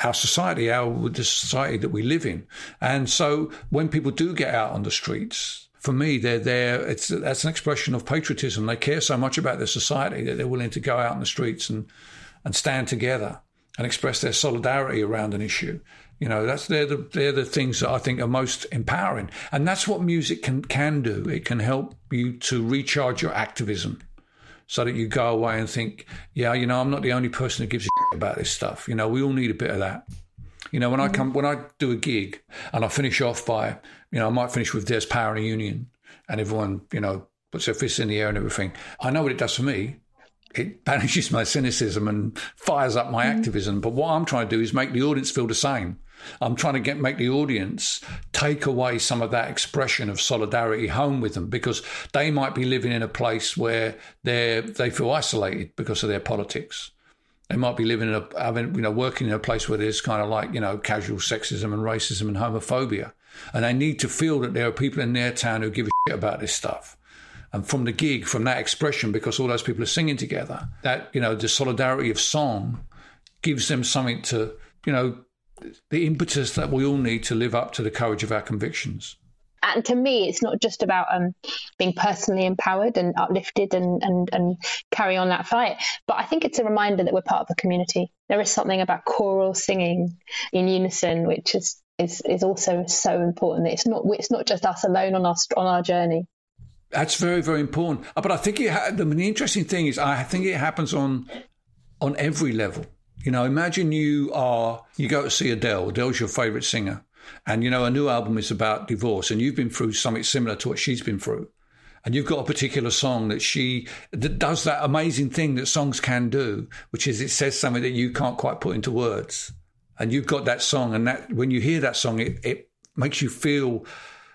our society, our the society that we live in. And so, when people do get out on the streets, for me, they're there. It's that's an expression of patriotism. They care so much about their society that they're willing to go out on the streets and and stand together and express their solidarity around an issue. You know, that's they're the they're the things that I think are most empowering, and that's what music can can do. It can help you to recharge your activism, so that you go away and think, yeah, you know, I'm not the only person who gives a about this stuff. You know, we all need a bit of that. You know, when I come when I do a gig and I finish off by, you know, I might finish with "There's power in a union," and everyone, you know, puts their fists in the air and everything. I know what it does for me it banishes my cynicism and fires up my mm. activism. But what I'm trying to do is make the audience feel the same. I'm trying to get make the audience take away some of that expression of solidarity home with them because they might be living in a place where they they feel isolated because of their politics. They might be living in a having you know working in a place where there's kind of like you know casual sexism and racism and homophobia, and they need to feel that there are people in their town who give a shit about this stuff. And from the gig, from that expression, because all those people are singing together, that you know the solidarity of song gives them something to you know the impetus that we all need to live up to the courage of our convictions. And to me, it's not just about um, being personally empowered and uplifted and, and, and carry on that fight, but I think it's a reminder that we're part of a community. There is something about choral singing in unison, which is, is, is also so important. It's not, it's not just us alone on our, on our journey. That's very, very important. But I think it ha- the, the interesting thing is, I think it happens on on every level. You know, imagine you are you go to see Adele. Adele's your favorite singer, and you know a new album is about divorce, and you've been through something similar to what she's been through, and you've got a particular song that she that does that amazing thing that songs can do, which is it says something that you can't quite put into words, and you've got that song, and that when you hear that song, it, it makes you feel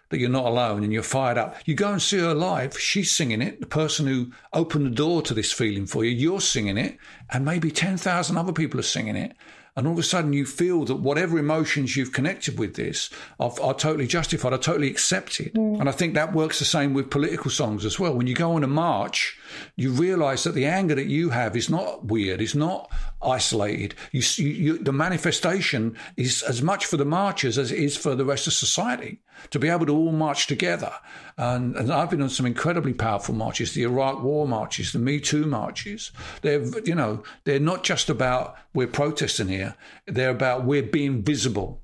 that you're not alone and you're fired up. You go and see her live, she's singing it. The person who opened the door to this feeling for you, you're singing it, and maybe 10,000 other people are singing it. And all of a sudden, you feel that whatever emotions you've connected with this are, are totally justified, are totally accepted. Mm. And I think that works the same with political songs as well. When you go on a march, you realize that the anger that you have is not weird, it's not isolated. You, you, the manifestation is as much for the marchers as it is for the rest of society to be able to all march together. And, and, I've been on some incredibly powerful marches, the Iraq War marches, the Me Too marches. They're, you know, they're not just about we're protesting here. They're about we're being visible.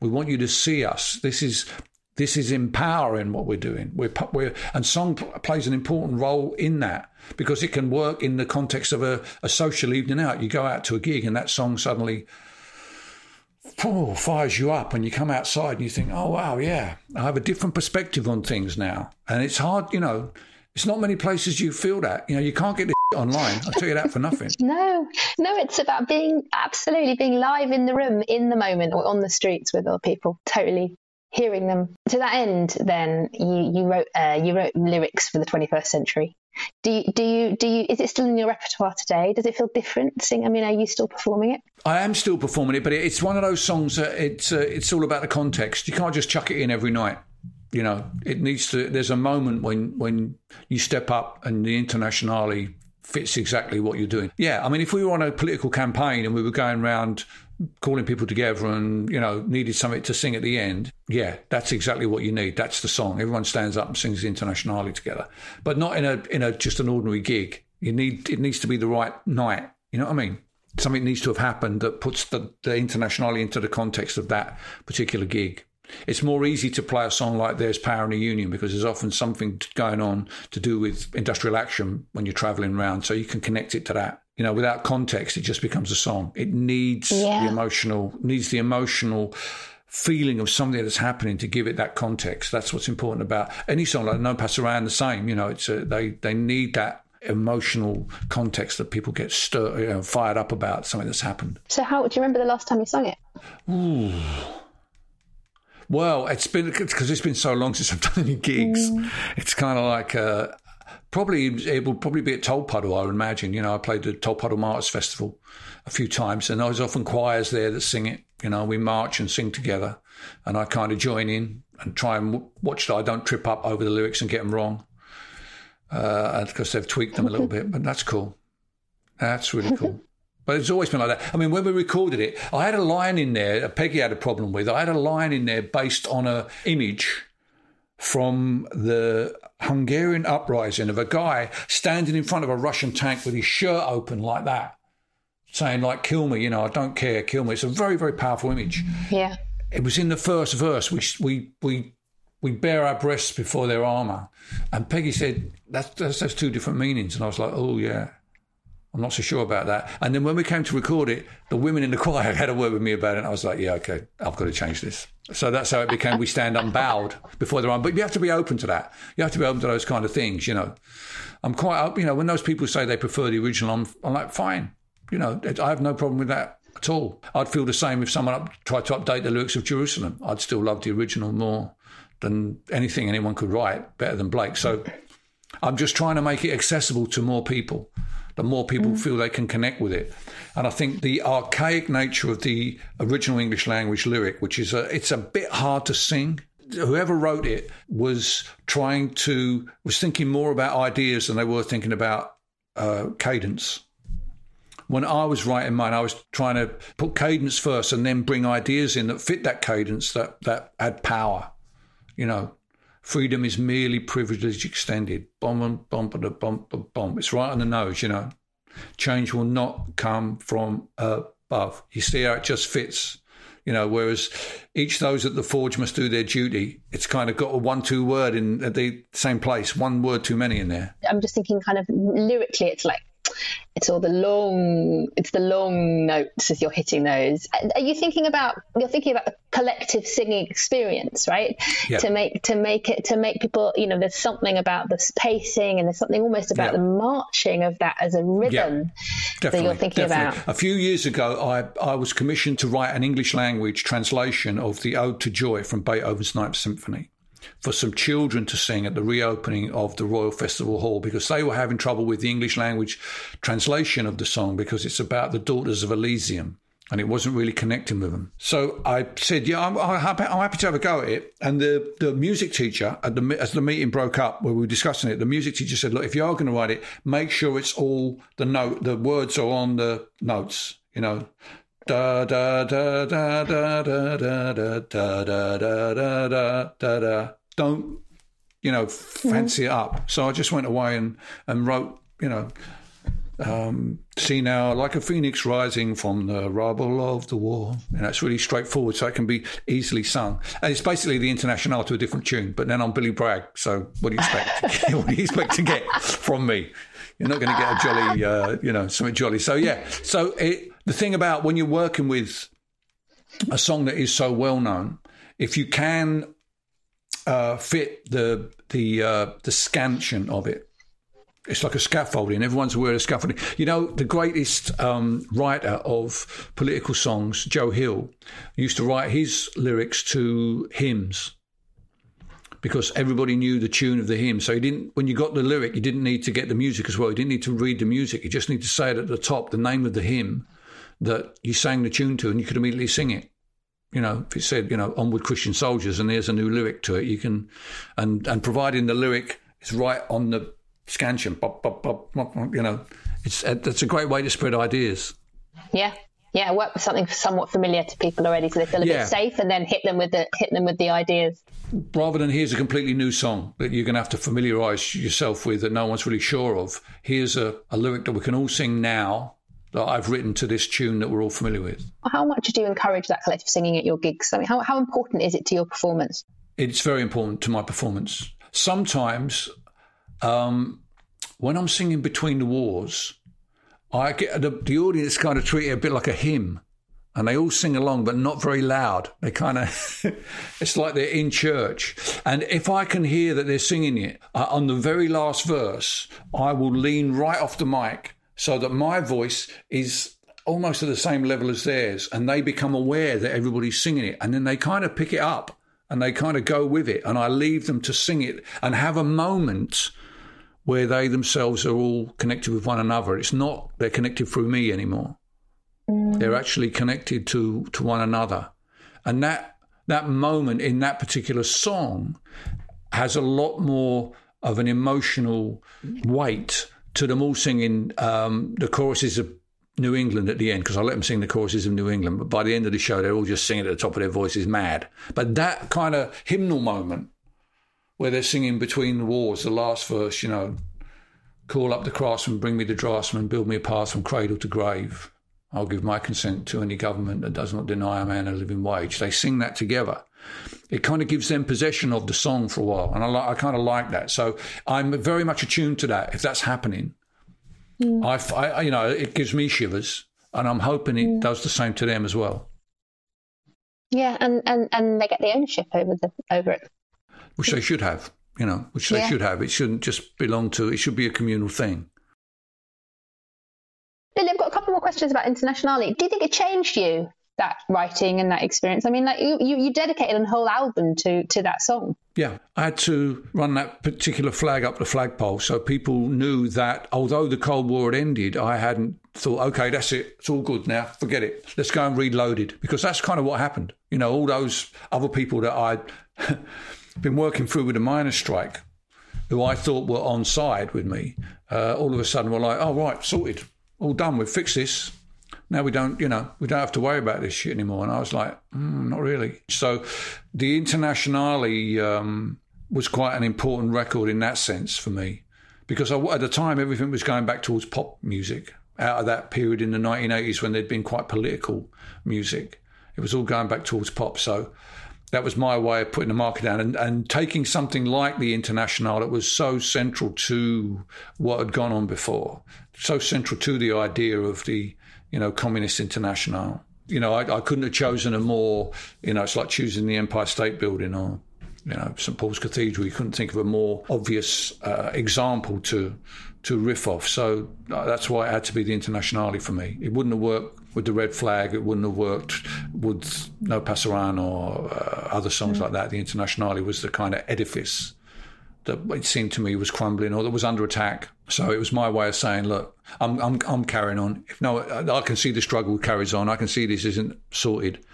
We want you to see us. This is this is empowering what we're doing. We're, we're and song plays an important role in that because it can work in the context of a, a social evening out. You go out to a gig and that song suddenly oh, fires you up and you come outside and you think, oh, wow, yeah, I have a different perspective on things now. And it's hard, you know, it's not many places you feel that. You know, you can't get this online. I'll tell you that for nothing. no, no, it's about being absolutely being live in the room, in the moment, or on the streets with other people. Totally hearing them. To that end, then you you wrote uh, you wrote lyrics for the 21st century. Do you, do you do you is it still in your repertoire today? Does it feel different? Sing, I mean, are you still performing it? I am still performing it, but it's one of those songs that it's uh, it's all about the context. You can't just chuck it in every night. You know, it needs to. There's a moment when when you step up and the internationale fits exactly what you're doing. Yeah, I mean, if we were on a political campaign and we were going around calling people together and you know needed something to sing at the end. Yeah that's exactly what you need. That's the song. Everyone stands up and sings the internationale together. But not in a in a just an ordinary gig. You need it needs to be the right night. You know what i mean? Something needs to have happened that puts the, the internationale into the context of that particular gig. It's more easy to play a song like There's Power in a Union because there's often something going on to do with industrial action when you're traveling around. So you can connect it to that you know, without context, it just becomes a song. It needs yeah. the emotional, needs the emotional feeling of something that's happening to give it that context. That's what's important about any song. Like No Pasaran, the same. You know, it's a, they they need that emotional context that people get stir, you know, fired up about something that's happened. So, how do you remember the last time you sung it? Ooh. Well, it's been because it's been so long since I've done any gigs. Mm. It's kind of like uh, probably it will probably be at Tolpuddle, I would imagine. You know, I played the Tolpuddle Martyrs Festival a few times, and there's often choirs there that sing it. You know, we march and sing together, and I kind of join in and try and watch that I don't trip up over the lyrics and get them wrong, uh, because they've tweaked them a little bit. But that's cool. That's really cool. But it's always been like that. I mean, when we recorded it, I had a line in there. Peggy had a problem with. I had a line in there based on a image from the Hungarian uprising of a guy standing in front of a Russian tank with his shirt open like that, saying like "Kill me," you know, I don't care, kill me. It's a very very powerful image. Yeah, it was in the first verse. We we we we bare our breasts before their armor, and Peggy said that's that's, that's two different meanings, and I was like, oh yeah. I'm not so sure about that. And then when we came to record it, the women in the choir had a word with me about it. And I was like, yeah, okay, I've got to change this. So that's how it became we stand unbowed before the run. But you have to be open to that. You have to be open to those kind of things, you know. I'm quite, you know, when those people say they prefer the original, I'm, I'm like, fine. You know, I have no problem with that at all. I'd feel the same if someone up, tried to update the lyrics of Jerusalem. I'd still love the original more than anything anyone could write, better than Blake. So I'm just trying to make it accessible to more people the more people mm. feel they can connect with it. And I think the archaic nature of the original English language lyric, which is a, it's a bit hard to sing. Whoever wrote it was trying to was thinking more about ideas than they were thinking about uh, cadence. When I was writing mine, I was trying to put cadence first and then bring ideas in that fit that cadence that that had power. You know, Freedom is merely privilege extended. Bomb, and bomb, and bomb, bomb, bomb. It's right on the nose, you know. Change will not come from above. You see how it just fits. You know, whereas each those at the forge must do their duty. It's kind of got a one-two word in the same place, one word too many in there. I'm just thinking, kind of lyrically, it's like it's all the long it's the long notes as you're hitting those are you thinking about you're thinking about the collective singing experience right Yeah. to make to make it to make people you know there's something about the pacing and there's something almost about Yeah. the marching of that as a rhythm that Definitely, you're thinking definitely. about A few years ago, I, I was commissioned to write an English language translation of the Ode to Joy from Beethoven's Ninth Symphony for some children to sing at the reopening of the Royal Festival Hall because they were having trouble with the English language translation of the song because it's about the daughters of Elysium. And it wasn't really connecting with them. So I said, "Yeah, I'm, I'm, happy, I'm happy to have a go at it." And the, the music teacher, the, as the meeting broke up, where we were discussing it, the music teacher said, "Look, if you are going to write it, make sure it's all the note, the words are on the notes. You know, da da da da da da da da da da da da da da da. Don't you know fancy it up. So I just went away and and wrote you know. Um, see now, like a phoenix rising from the rubble of the war. And that's really straightforward, so it can be easily sung. And it's basically the International to a different tune, but then I'm Billy Bragg. So what do you expect? what do you expect to get from me? You're not going to get a jolly, uh, you know, something jolly. So yeah. So it, the thing about when you're working with a song that is so well known, if you can uh, fit the the uh, the scansion of it, it's like a scaffolding. Everyone's aware of scaffolding. You know, the greatest um, writer of political songs, Joe Hill, used to write his lyrics to hymns because everybody knew the tune of the hymn. So you didn't, when you got the lyric, you didn't need to get the music as well. You didn't need to read the music. You just need to say it at the top, the name of the hymn that you sang the tune to, and you could immediately sing it. You know, if it said, you know, onward Christian soldiers, and there's a new lyric to it, you can, and and providing the lyric is right on the scansion, you know, it's that's a great way to spread ideas. yeah yeah work with something somewhat familiar to people already so they feel a Yeah. bit safe and then hit them with the hit them with the ideas rather than here's a completely new song that you're going to have to familiarize yourself with that no one's really sure of, here's a, a lyric that we can all sing now that I've written to this tune that we're all familiar with. how much do you encourage that collective singing at your gigs i mean how, how important is it to your performance It's very important to my performance. Sometimes, um, when I'm singing Between the Wars, I get the, the audience kind of treat it a bit like a hymn. And they all sing along, but not very loud. They kind of, it's like they're in church. And if I can hear that they're singing it uh, on the very last verse, I will lean right off the mic so that my voice is almost at the same level as theirs. And they become aware that everybody's singing it. And then they kind of pick it up and they kind of go with it. And I leave them to sing it and have a moment where they themselves are all connected with one another. It's not they're connected through me anymore. They're actually connected to to one another, and that that moment in that particular song has a lot more of an emotional weight to them all singing um, the choruses of New England at the end because I let them sing the choruses of New England. But by the end of the show, they're all just singing at the top of their voices, mad. But that kind of hymnal moment where they're singing between the wars, the last verse, you know, call up the craftsman, bring me the draftsman, build me a path from cradle to grave. I'll give my consent to any government that does not deny a man a living wage. They sing that together. It kind of gives them possession of the song for a while, and I, li- I kind of like that. So I'm very much attuned to that. If that's happening, hmm. I, f- I- you know, it gives me shivers, and I'm hoping it hmm. does the same to them as well, yeah and and and they get the ownership over the over it which they should have. You know, which they Yeah. should have. It shouldn't just belong to. It should be a communal thing. Lily, I've got a couple more questions about Internationale. Do you think it changed you that writing and that experience? I mean, like you, you, you dedicated a whole album to to that song. Yeah, I had to run that particular flag up the flagpole so people knew that although the Cold War had ended, I hadn't thought, okay, that's it, it's all good now, forget it, let's go and reload it. Because that's kind of what happened. You know, all those other people that I'd been working through with a miners' strike, who I thought were on side with me, uh, all of a sudden were like, oh, right, sorted, all done, we've fixed this. Now we don't, you know, we don't have to worry about this shit anymore. And I was like, mm, not really. So the Internationale um, was quite an important record in that sense for me because I, at the time everything was going back towards pop music out of that period in the 1980s when there'd been quite political music. It was all going back towards pop. So that was my way of putting the market down and, and taking something like the International that was so central to what had gone on before, so central to the idea of the, you know, Communist International. You know, I, I couldn't have chosen a more, you know, it's like choosing the Empire State Building or you know, St Paul's Cathedral. You couldn't think of a more obvious uh, example to to riff off. So uh, that's why it had to be the Internationale for me. It wouldn't have worked with the Red Flag. It wouldn't have worked with No Pasaran or uh, other songs mm. like that. The Internationale was the kind of edifice that it seemed to me was crumbling or that was under attack. So it was my way of saying, look, I'm I'm, I'm carrying on. If no, I can see the struggle carries on. I can see this isn't sorted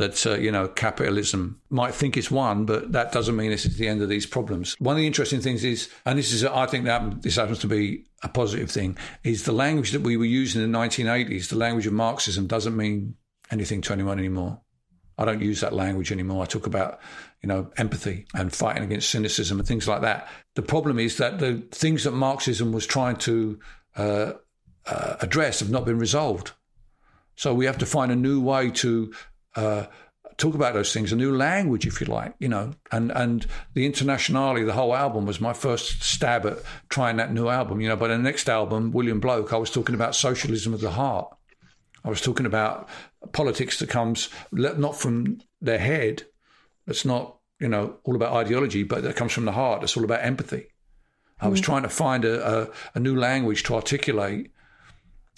that uh, you know capitalism might think it's won, but that doesn't mean this is the end of these problems. One of the interesting things is, and this is I think that this happens to be a positive thing, is the language that we were using in the 1980s. The language of Marxism doesn't mean anything to anyone anymore. I don't use that language anymore. I talk about you know empathy and fighting against cynicism and things like that. The problem is that the things that Marxism was trying to uh, uh, address have not been resolved. So we have to find a new way to uh, talk about those things, a new language, if you like, you know. And and the Internationale, the whole album was my first stab at trying that new album, you know. But the next album, William Bloke, I was talking about socialism of the heart. I was talking about politics that comes not from their head. It's not, you know, all about ideology, but that comes from the heart. It's all about empathy. I was mm. trying to find a, a, a new language to articulate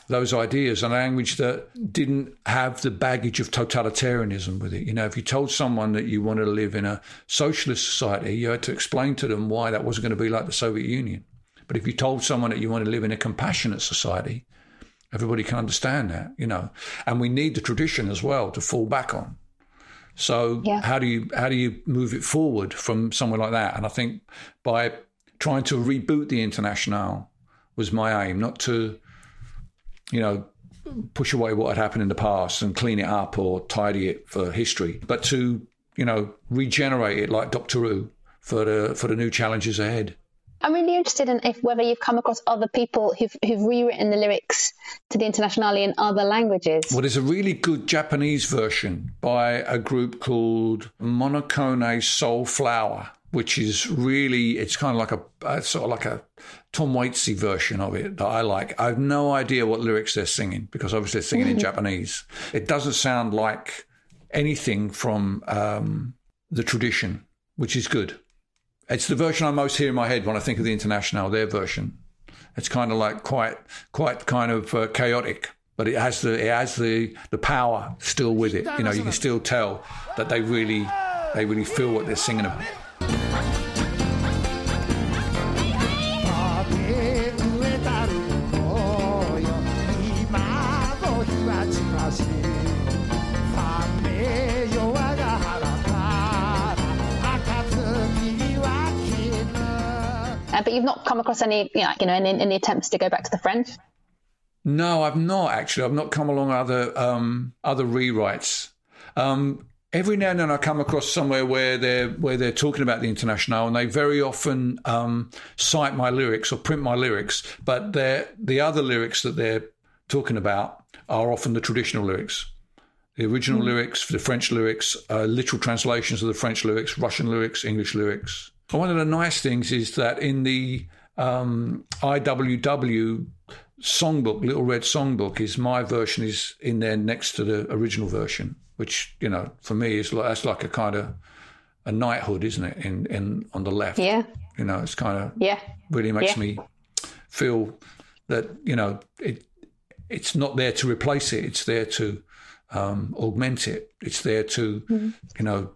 those ideas, a language that didn't have the baggage of totalitarianism with it. You know, if you told someone that you wanted to live in a socialist society, you had to explain to them why that wasn't going to be like the Soviet Union. But if you told someone that you want to live in a compassionate society, everybody can understand that, you know. And we need the tradition as well to fall back on. So yeah. how do you how do you move it forward from somewhere like that? And I think by trying to reboot the International was my aim, not to you know, push away what had happened in the past and clean it up or tidy it for history, but to, you know, regenerate it like Doctor Who for the for the new challenges ahead. I'm really interested in if whether you've come across other people who've, who've rewritten the lyrics to the Internationale in other languages. Well, there's a really good Japanese version by a group called Mononoke Soul Flower, which is really it's kind of like a, a sort of like a Tom Waitsy version of it that I like. I have no idea what lyrics they're singing because obviously they're singing in Japanese. It doesn't sound like anything from um, the tradition, which is good. It's the version I most hear in my head when I think of the International, their version. It's kind of like quite, quite kind of uh, chaotic, but it has the it has the the power still with it. You know, you can still tell that they really they really feel what they're singing about. Come across any, you know, any, any, attempts to go back to the French. No, I've not actually. I've not come along other um, other rewrites. Um, every now and then I come across somewhere where they're where they're talking about the international, and they very often um, cite my lyrics or print my lyrics, but they the other lyrics that they're talking about are often the traditional lyrics. The original mm. lyrics, the French lyrics, uh, literal translations of the French lyrics, Russian lyrics, English lyrics. And one of the nice things is that in the um, IWW songbook, Little Red Songbook, is my version is in there next to the original version, which you know for me is like, that's like a kind of a knighthood, isn't it? In in on the left, yeah. You know, it's kind of yeah, really makes yeah. me feel that you know it it's not there to replace it; it's there to um, augment it. It's there to mm-hmm. you know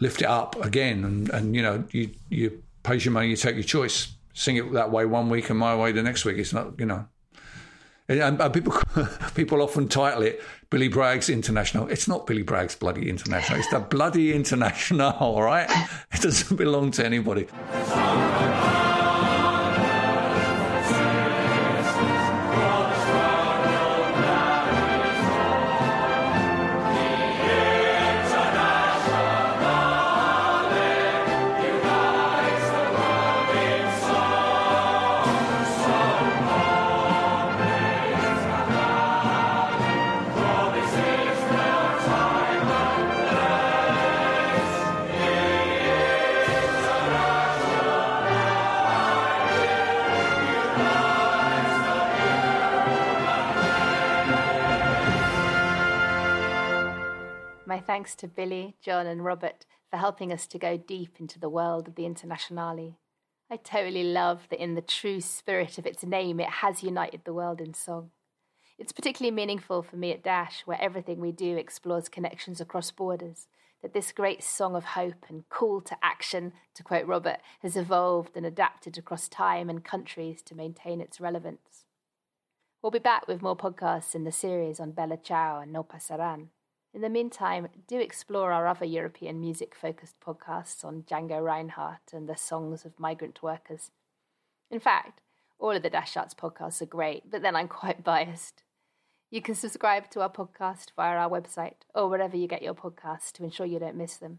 lift it up again. And, and you know, you, you pay your money, you take your choice. Sing it that way one week and my way the next week. It's not, you know. And, people people often title it Billy Bragg's International. It's not Billy Bragg's bloody International. It's the bloody International, all right? It doesn't belong to anybody. Thanks to Billy, John, and Robert for helping us to go deep into the world of the Internationale. I totally love that in the true spirit of its name, it has united the world in song. It's particularly meaningful for me at Dash, where everything we do explores connections across borders, that this great song of hope and call to action, to quote Robert, has evolved and adapted across time and countries to maintain its relevance. We'll be back with more podcasts in the series on Bella Ciao and No Pasaran. In the meantime, do explore our other European music focused podcasts on Django Reinhardt and the songs of migrant workers. In fact, all of the Dash Arts podcasts are great, but then I'm quite biased. You can subscribe to our podcast via our website or wherever you get your podcasts to ensure you don't miss them.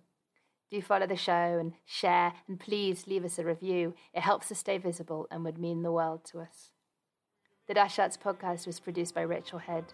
Do follow the show and share, and please leave us a review. It helps us stay visible and would mean the world to us. The Dash Arts podcast was produced by Rachel Head.